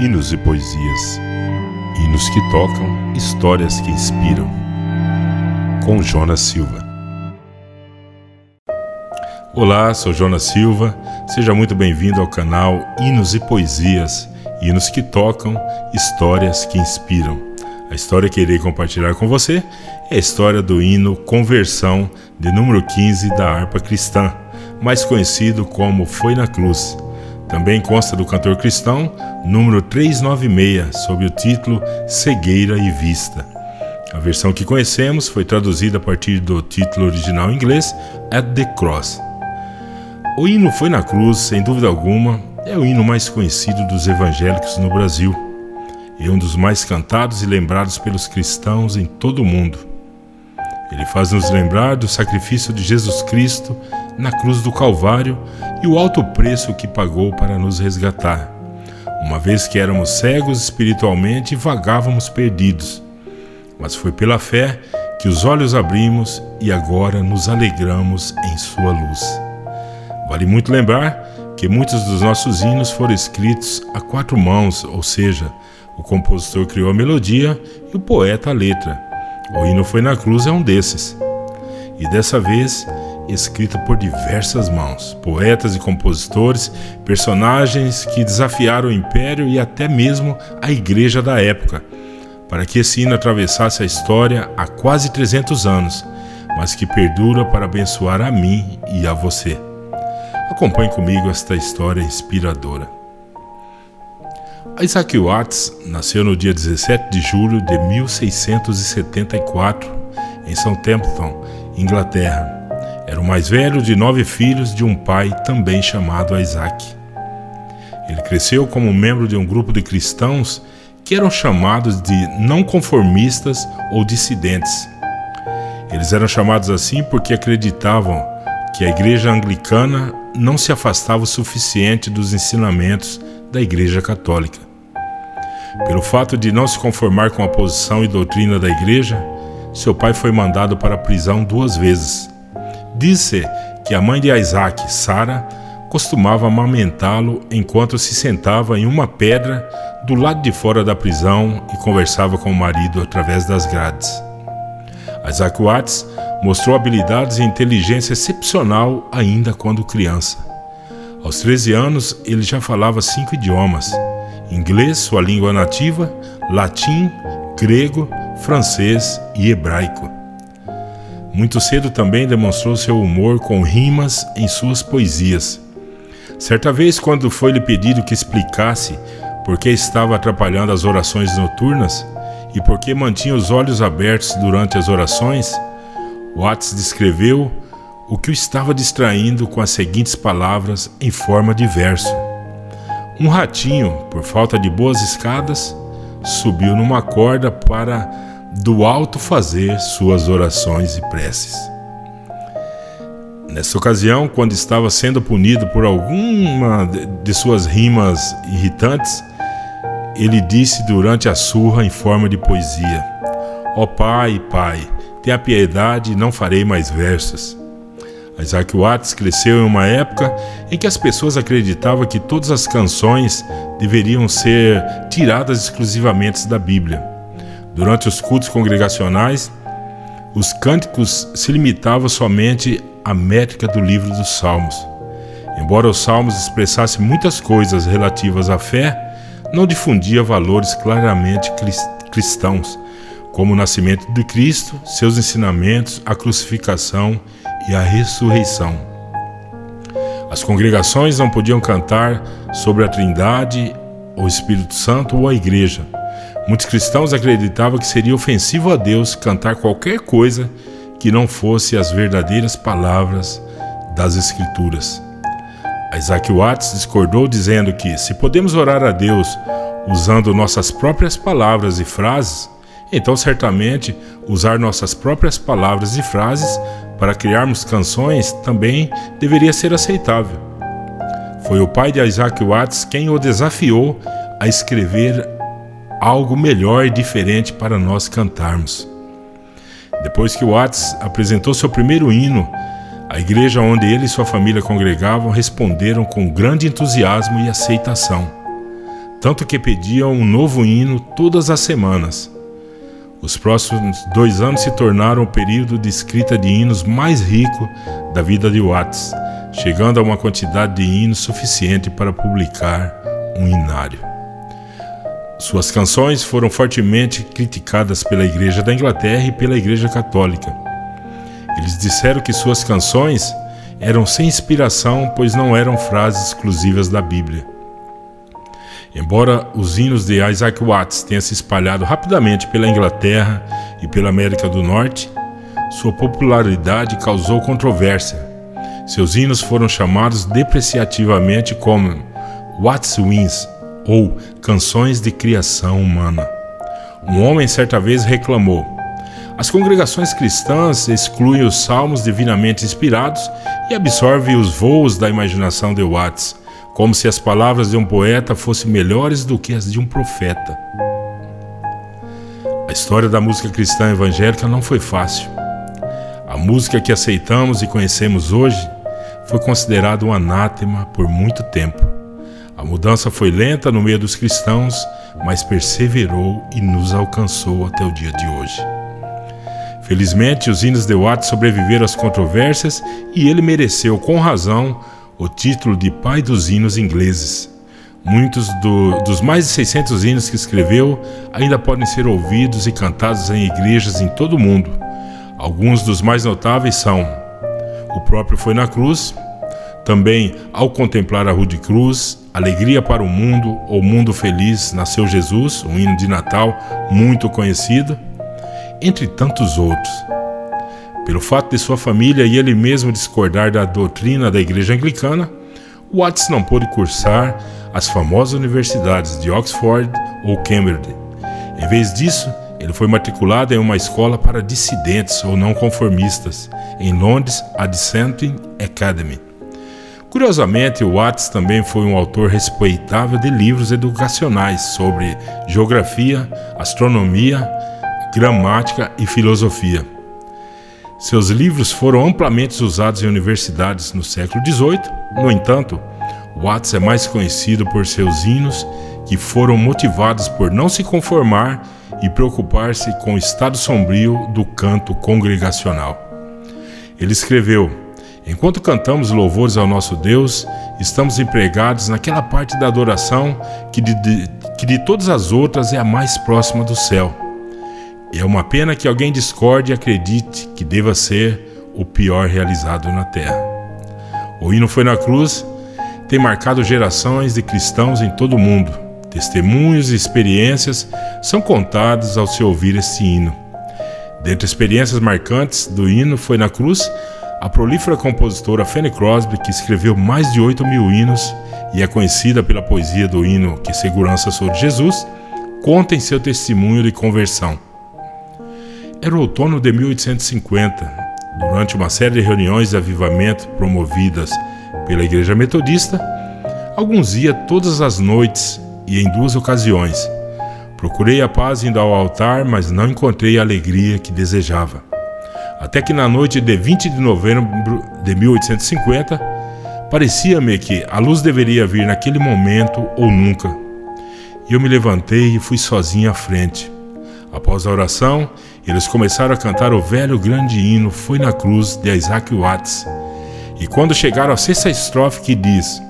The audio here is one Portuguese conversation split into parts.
hinos e poesias. Hinos que tocam, histórias que inspiram. Com Jonas Silva. Olá, sou Jonas Silva. Seja muito bem-vindo ao canal Hinos e Poesias. Hinos que tocam, histórias que inspiram. A história que irei compartilhar com você é a história do hino Conversão de número 15 da harpa cristã, mais conhecido como Foi na Cruz também consta do cantor cristão, número 396, sob o título Cegueira e Vista. A versão que conhecemos foi traduzida a partir do título original em inglês At the Cross. O hino Foi na Cruz, sem dúvida alguma, é o hino mais conhecido dos evangélicos no Brasil e um dos mais cantados e lembrados pelos cristãos em todo o mundo. Ele faz nos lembrar do sacrifício de Jesus Cristo na cruz do Calvário e o alto preço que pagou para nos resgatar, uma vez que éramos cegos espiritualmente e vagávamos perdidos. Mas foi pela fé que os olhos abrimos e agora nos alegramos em Sua luz. Vale muito lembrar que muitos dos nossos hinos foram escritos a quatro mãos, ou seja, o compositor criou a melodia e o poeta a letra. O hino Foi na Cruz é um desses. E dessa vez escrita por diversas mãos, poetas e compositores, personagens que desafiaram o império e até mesmo a igreja da época, para que esse hino atravessasse a história há quase 300 anos, mas que perdura para abençoar a mim e a você. Acompanhe comigo esta história inspiradora. Isaac Watts nasceu no dia 17 de julho de 1674 em Southampton, Inglaterra era o mais velho de nove filhos de um pai também chamado Isaac. Ele cresceu como membro de um grupo de cristãos que eram chamados de não conformistas ou dissidentes. Eles eram chamados assim porque acreditavam que a igreja anglicana não se afastava o suficiente dos ensinamentos da igreja católica. Pelo fato de não se conformar com a posição e doutrina da igreja, seu pai foi mandado para a prisão duas vezes Diz-se que a mãe de Isaac, Sara, costumava amamentá-lo enquanto se sentava em uma pedra do lado de fora da prisão e conversava com o marido através das grades. Isaac Watts mostrou habilidades e inteligência excepcional ainda quando criança. Aos 13 anos, ele já falava cinco idiomas: inglês, sua língua nativa, latim, grego, francês e hebraico. Muito cedo também demonstrou seu humor com rimas em suas poesias. Certa vez, quando foi-lhe pedido que explicasse por que estava atrapalhando as orações noturnas e por que mantinha os olhos abertos durante as orações, Watts descreveu o que o estava distraindo com as seguintes palavras em forma de verso. Um ratinho, por falta de boas escadas, subiu numa corda para do alto fazer suas orações e preces. Nessa ocasião, quando estava sendo punido por alguma de suas rimas irritantes, ele disse durante a surra em forma de poesia: Ó oh Pai, Pai, tenha piedade e não farei mais versos. Isaac Watts cresceu em uma época em que as pessoas acreditavam que todas as canções deveriam ser tiradas exclusivamente da Bíblia. Durante os cultos congregacionais, os cânticos se limitavam somente à métrica do livro dos Salmos. Embora os Salmos expressassem muitas coisas relativas à fé, não difundia valores claramente cristãos, como o nascimento de Cristo, seus ensinamentos, a crucificação e a ressurreição. As congregações não podiam cantar sobre a Trindade, o Espírito Santo ou a Igreja Muitos cristãos acreditavam que seria ofensivo a Deus cantar qualquer coisa que não fosse as verdadeiras palavras das Escrituras. Isaac Watts discordou, dizendo que, se podemos orar a Deus usando nossas próprias palavras e frases, então certamente usar nossas próprias palavras e frases para criarmos canções também deveria ser aceitável. Foi o pai de Isaac Watts quem o desafiou a escrever algo melhor e diferente para nós cantarmos. Depois que Watts apresentou seu primeiro hino, a igreja onde ele e sua família congregavam responderam com grande entusiasmo e aceitação. tanto que pediam um novo hino todas as semanas. Os próximos dois anos se tornaram o período de escrita de hinos mais rico da vida de Watts, chegando a uma quantidade de hinos suficiente para publicar um inário. Suas canções foram fortemente criticadas pela Igreja da Inglaterra e pela Igreja Católica. Eles disseram que suas canções eram sem inspiração, pois não eram frases exclusivas da Bíblia. Embora os hinos de Isaac Watts tenham se espalhado rapidamente pela Inglaterra e pela América do Norte, sua popularidade causou controvérsia. Seus hinos foram chamados depreciativamente como Watts Wins ou Canções de Criação Humana. Um homem certa vez reclamou: As congregações cristãs excluem os salmos divinamente inspirados e absorvem os voos da imaginação de Watts como se as palavras de um poeta fossem melhores do que as de um profeta. A história da música cristã evangélica não foi fácil. A música que aceitamos e conhecemos hoje foi considerada um anátema por muito tempo. A mudança foi lenta no meio dos cristãos, mas perseverou e nos alcançou até o dia de hoje. Felizmente, os hinos de Watt sobreviveram às controvérsias e ele mereceu, com razão, o título de pai dos hinos ingleses. Muitos do, dos mais de 600 hinos que escreveu ainda podem ser ouvidos e cantados em igrejas em todo o mundo. Alguns dos mais notáveis são O próprio foi na cruz, também Ao contemplar a Rude Cruz, Alegria para o Mundo ou Mundo Feliz, Nasceu Jesus, um hino de Natal muito conhecido, entre tantos outros. Pelo fato de sua família e ele mesmo discordar da doutrina da Igreja Anglicana, Watts não pôde cursar as famosas universidades de Oxford ou Cambridge. Em vez disso, ele foi matriculado em uma escola para dissidentes ou não conformistas, em Londres, a Dissenting Academy. Curiosamente, Watts também foi um autor respeitável de livros educacionais sobre geografia, astronomia, gramática e filosofia. Seus livros foram amplamente usados em universidades no século XVIII. No entanto, Watts é mais conhecido por seus hinos que foram motivados por não se conformar e preocupar-se com o estado sombrio do canto congregacional. Ele escreveu: Enquanto cantamos louvores ao nosso Deus, estamos empregados naquela parte da adoração que de, de, que de todas as outras é a mais próxima do céu. É uma pena que alguém discorde e acredite que deva ser o pior realizado na terra. O hino foi na cruz tem marcado gerações de cristãos em todo o mundo. Testemunhos e experiências são contados ao se ouvir este hino. Dentre experiências marcantes do hino foi na cruz a prolífera compositora Fanny Crosby, que escreveu mais de 8 mil hinos e é conhecida pela poesia do hino Que Segurança Sou de Jesus, conta em seu testemunho de conversão. Era o outono de 1850. Durante uma série de reuniões de avivamento promovidas pela Igreja Metodista, alguns ia todas as noites e em duas ocasiões. Procurei a paz indo ao altar, mas não encontrei a alegria que desejava. Até que na noite de 20 de novembro de 1850, parecia-me que a luz deveria vir naquele momento ou nunca. E eu me levantei e fui sozinho à frente. Após a oração, eles começaram a cantar o velho grande hino Foi na Cruz de Isaac Watts. E quando chegaram à sexta estrofe que diz: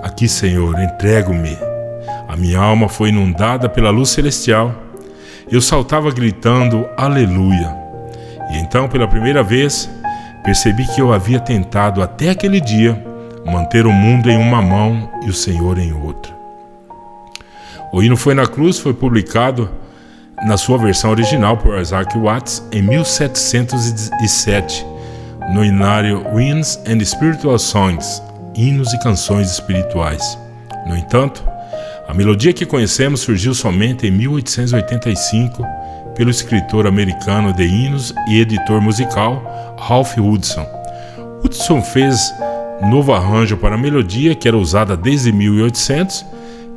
Aqui, Senhor, entrego-me. A minha alma foi inundada pela luz celestial. Eu saltava gritando Aleluia. E então, pela primeira vez, percebi que eu havia tentado até aquele dia manter o mundo em uma mão e o Senhor em outra. O hino Foi na Cruz foi publicado na sua versão original por Isaac Watts em 1707, no inário Winds and Spiritual Songs, Hinos e Canções Espirituais. No entanto, a melodia que conhecemos surgiu somente em 1885 pelo escritor americano de hinos e editor musical Ralph Woodson. Woodson fez novo arranjo para a melodia que era usada desde 1800,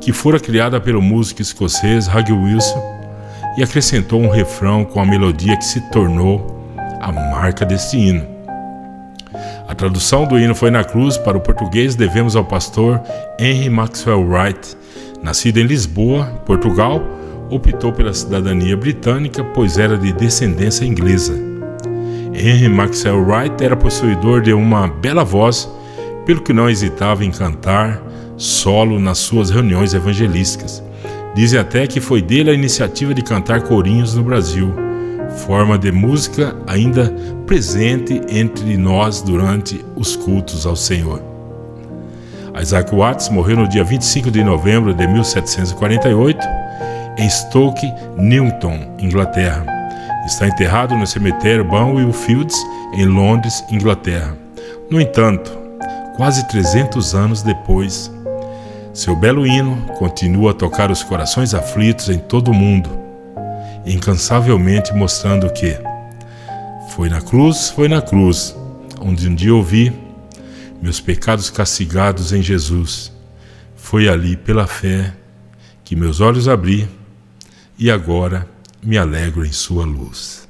que fora criada pelo músico escocês Hugh Wilson e acrescentou um refrão com a melodia que se tornou a marca deste hino. A tradução do hino foi na cruz para o português devemos ao pastor Henry Maxwell Wright, Nascido em Lisboa, Portugal, optou pela cidadania britânica, pois era de descendência inglesa. Henry Maxwell Wright era possuidor de uma bela voz, pelo que não hesitava em cantar solo nas suas reuniões evangelísticas. Dizem até que foi dele a iniciativa de cantar corinhos no Brasil, forma de música ainda presente entre nós durante os cultos ao Senhor. Isaac Watts morreu no dia 25 de novembro de 1748 em Stoke Newington, Inglaterra. Está enterrado no cemitério Banwell Fields, em Londres, Inglaterra. No entanto, quase 300 anos depois, seu belo hino continua a tocar os corações aflitos em todo o mundo, incansavelmente mostrando que foi na cruz, foi na cruz, onde um dia ouvi meus pecados castigados em Jesus. Foi ali pela fé que meus olhos abri e agora me alegro em Sua luz.